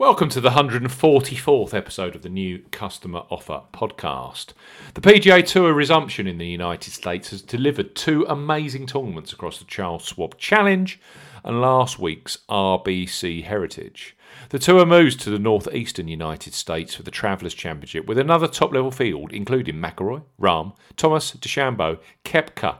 Welcome to the 144th episode of the new Customer Offer podcast. The PGA Tour resumption in the United States has delivered two amazing tournaments across the Charles Schwab Challenge and last week's RBC Heritage. The tour moves to the northeastern United States for the Travelers Championship with another top level field, including McIlroy, Rahm, Thomas, DeChambeau, Koepka,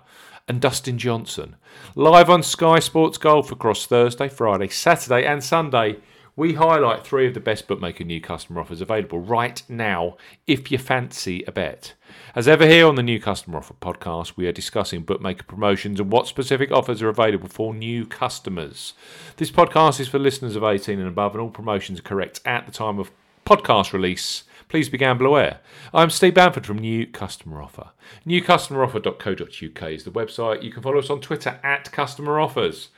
and Dustin Johnson. Live on Sky Sports Golf across Thursday, Friday, Saturday, and Sunday we highlight three of the best bookmaker new customer offers available right now if you fancy a bet. As ever, here on the New Customer Offer podcast, we are discussing bookmaker promotions and what specific offers are available for new customers. This podcast is for listeners of 18 and above, and all promotions are correct at the time of podcast release. Please be gamble aware. I'm Steve Bamford from New Customer Offer. NewCustomeroffer.co.uk is the website. You can follow us on Twitter at Customer Offers.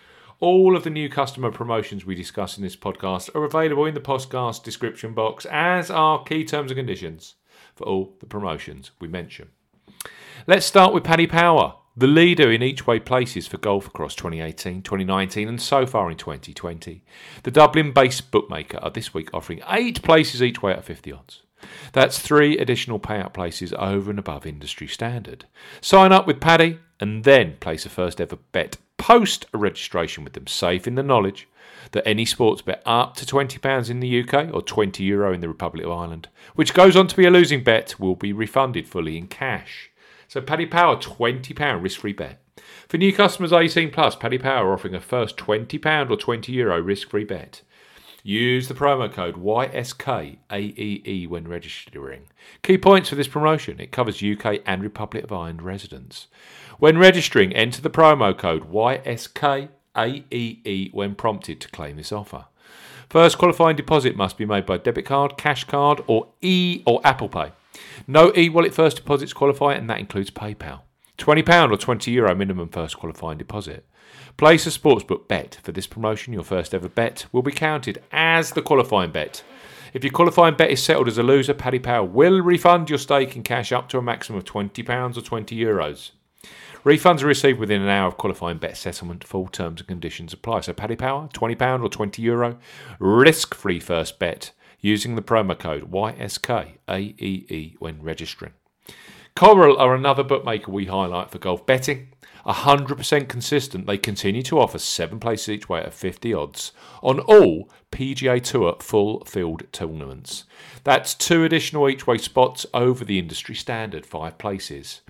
All of the new customer promotions we discuss in this podcast are available in the podcast description box, as are key terms and conditions for all the promotions we mention. Let's start with Paddy Power, the leader in each way places for golf across 2018, 2019, and so far in 2020. The Dublin based bookmaker are this week offering eight places each way at 50 odds. That's three additional payout places over and above industry standard. Sign up with Paddy and then place a first ever bet post a registration with them, safe in the knowledge that any sports bet up to £20 in the UK or €20 Euro in the Republic of Ireland, which goes on to be a losing bet, will be refunded fully in cash. So Paddy Power, £20 risk-free bet. For new customers 18 plus, Paddy Power offering a first £20 or €20 Euro risk-free bet. Use the promo code YSKAEE when registering. Key points for this promotion it covers UK and Republic of Ireland residents. When registering, enter the promo code YSKAEE when prompted to claim this offer. First qualifying deposit must be made by debit card, cash card, or e or Apple Pay. No e-wallet first deposits qualify, and that includes PayPal. £20 or €20 Euro minimum first qualifying deposit. Place a sportsbook bet. For this promotion, your first ever bet will be counted as the qualifying bet. If your qualifying bet is settled as a loser, Paddy Power will refund your stake in cash up to a maximum of £20 or €20. Euros. Refunds are received within an hour of qualifying bet settlement. Full terms and conditions apply. So, Paddy Power, £20 or €20, Euro, risk free first bet using the promo code YSKAEE when registering. Coral are another bookmaker we highlight for golf betting. 100% consistent, they continue to offer seven places each way at 50 odds on all PGA Tour full field tournaments. That's two additional each way spots over the industry standard, five places.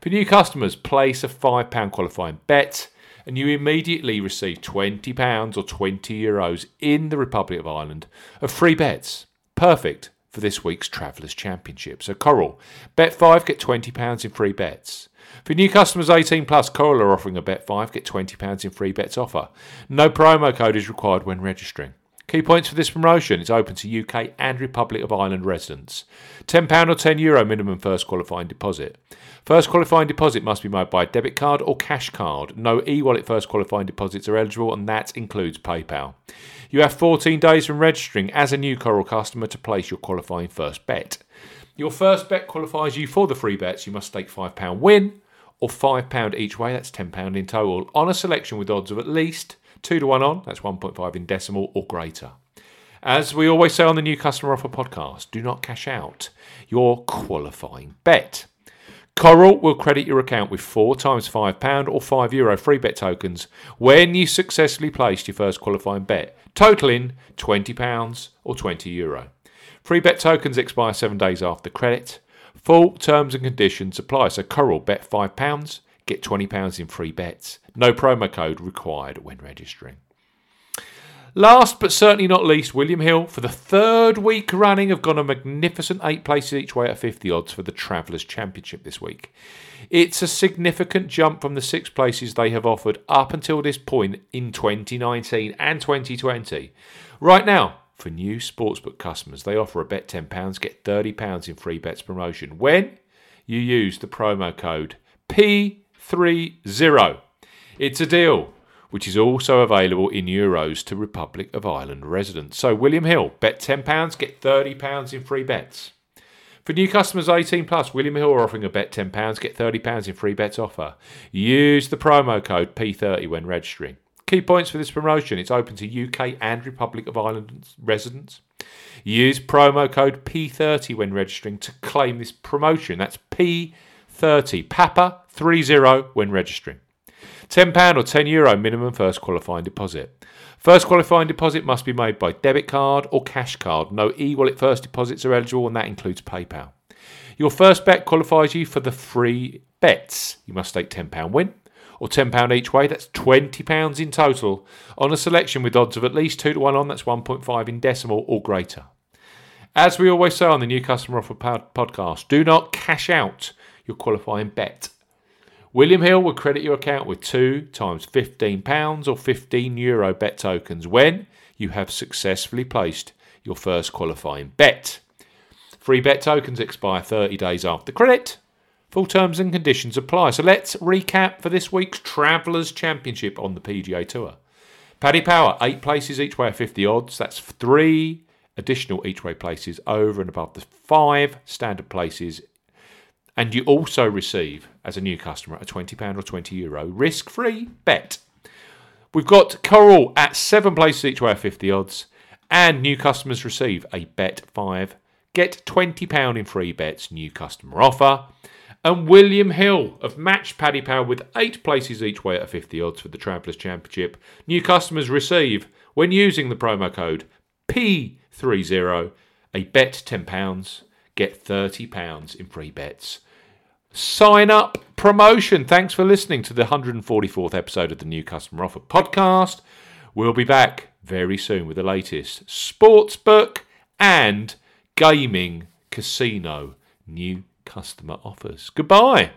For new customers, place a £5 qualifying bet and you immediately receive £20 or 20 euros in the Republic of Ireland of free bets. Perfect for this week's Travelers Championship. So, Coral, bet 5, get £20 in free bets. For new customers 18 plus, Coral are offering a bet 5, get £20 in free bets offer. No promo code is required when registering. Key points for this promotion it's open to UK and Republic of Ireland residents. £10 or €10 Euro minimum first qualifying deposit. First qualifying deposit must be made by debit card or cash card. No e wallet first qualifying deposits are eligible, and that includes PayPal. You have 14 days from registering as a new Coral customer to place your qualifying first bet. Your first bet qualifies you for the free bets. You must stake £5 win or £5 each way, that's £10 in total, on a selection with odds of at least 2 to 1 on, that's 1.5 in decimal or greater. As we always say on the New Customer Offer podcast, do not cash out your qualifying bet. Coral will credit your account with four times £5 or €5 Euro free bet tokens when you successfully placed your first qualifying bet, totaling £20 or €20. Euro. Free bet tokens expire seven days after credit. Full terms and conditions apply. So Coral bet £5, get £20 in free bets. No promo code required when registering. Last but certainly not least, William Hill, for the third week running, have gone a magnificent eight places each way at 50 odds for the Travelers Championship this week. It's a significant jump from the six places they have offered up until this point in 2019 and 2020. Right now, for new sportsbook customers, they offer a bet £10, get £30 in free bets promotion when you use the promo code P30. It's a deal which is also available in euros to Republic of Ireland residents. So, William Hill, bet £10, get £30 in free bets. For new customers 18 plus, William Hill are offering a bet £10, get £30 in free bets offer. Use the promo code P30 when registering. Key points for this promotion it's open to UK and Republic of Ireland residents. Use promo code P30 when registering to claim this promotion. That's P30, Papa 30 when registering. £10 or €10 Euro minimum first qualifying deposit. First qualifying deposit must be made by debit card or cash card. No e wallet first deposits are eligible, and that includes PayPal. Your first bet qualifies you for the free bets. You must stake £10 win or £10 each way. That's £20 in total on a selection with odds of at least 2 to 1 on. That's 1.5 in decimal or greater. As we always say on the New Customer Offer podcast, do not cash out your qualifying bet. William Hill will credit your account with two times £15 or 15 euro bet tokens when you have successfully placed your first qualifying bet. Free bet tokens expire 30 days after credit. Full terms and conditions apply. So let's recap for this week's Travelers Championship on the PGA Tour. Paddy Power, eight places each way at 50 odds. That's three additional each way places over and above the five standard places. And you also receive, as a new customer, a £20 or 20 euro risk free bet. We've got Coral at seven places each way at 50 odds. And new customers receive a bet five Get £20 in free bets, new customer offer. And William Hill of Match Paddy Power with eight places each way at 50 odds for the Travelers Championship. New customers receive, when using the promo code P30, a bet £10, get £30 in free bets. Sign up promotion. Thanks for listening to the 144th episode of the New Customer Offer podcast. We'll be back very soon with the latest sportsbook and gaming casino new customer offers. Goodbye.